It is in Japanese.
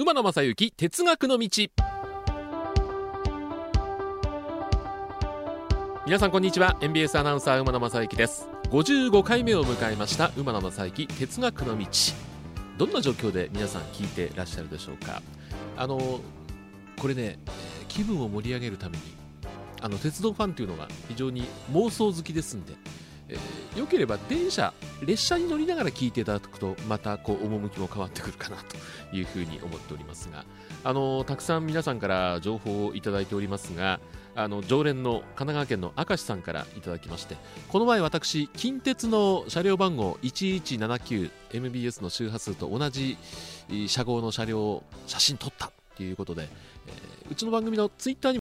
馬野正幸哲学の道。皆さんこんにちは。NBS アナウンサー馬野正幸です。55回目を迎えました馬野正幸哲学の道。どんな状況で皆さん聞いてらっしゃるでしょうか？あのこれね、気分を盛り上げるためにあの鉄道ファンというのが非常に妄想好きですんで、えーよければ電車列車に乗りながら聞いていただくとまたこう趣も変わってくるかなというふうに思っておりますがあのたくさん皆さんから情報をいただいておりますがあの常連の神奈川県の明石さんからいただきましてこの前私近鉄の車両番号 1179MBS の周波数と同じ車号の車両を写真撮ったということで、えーうちの番組のツイッターに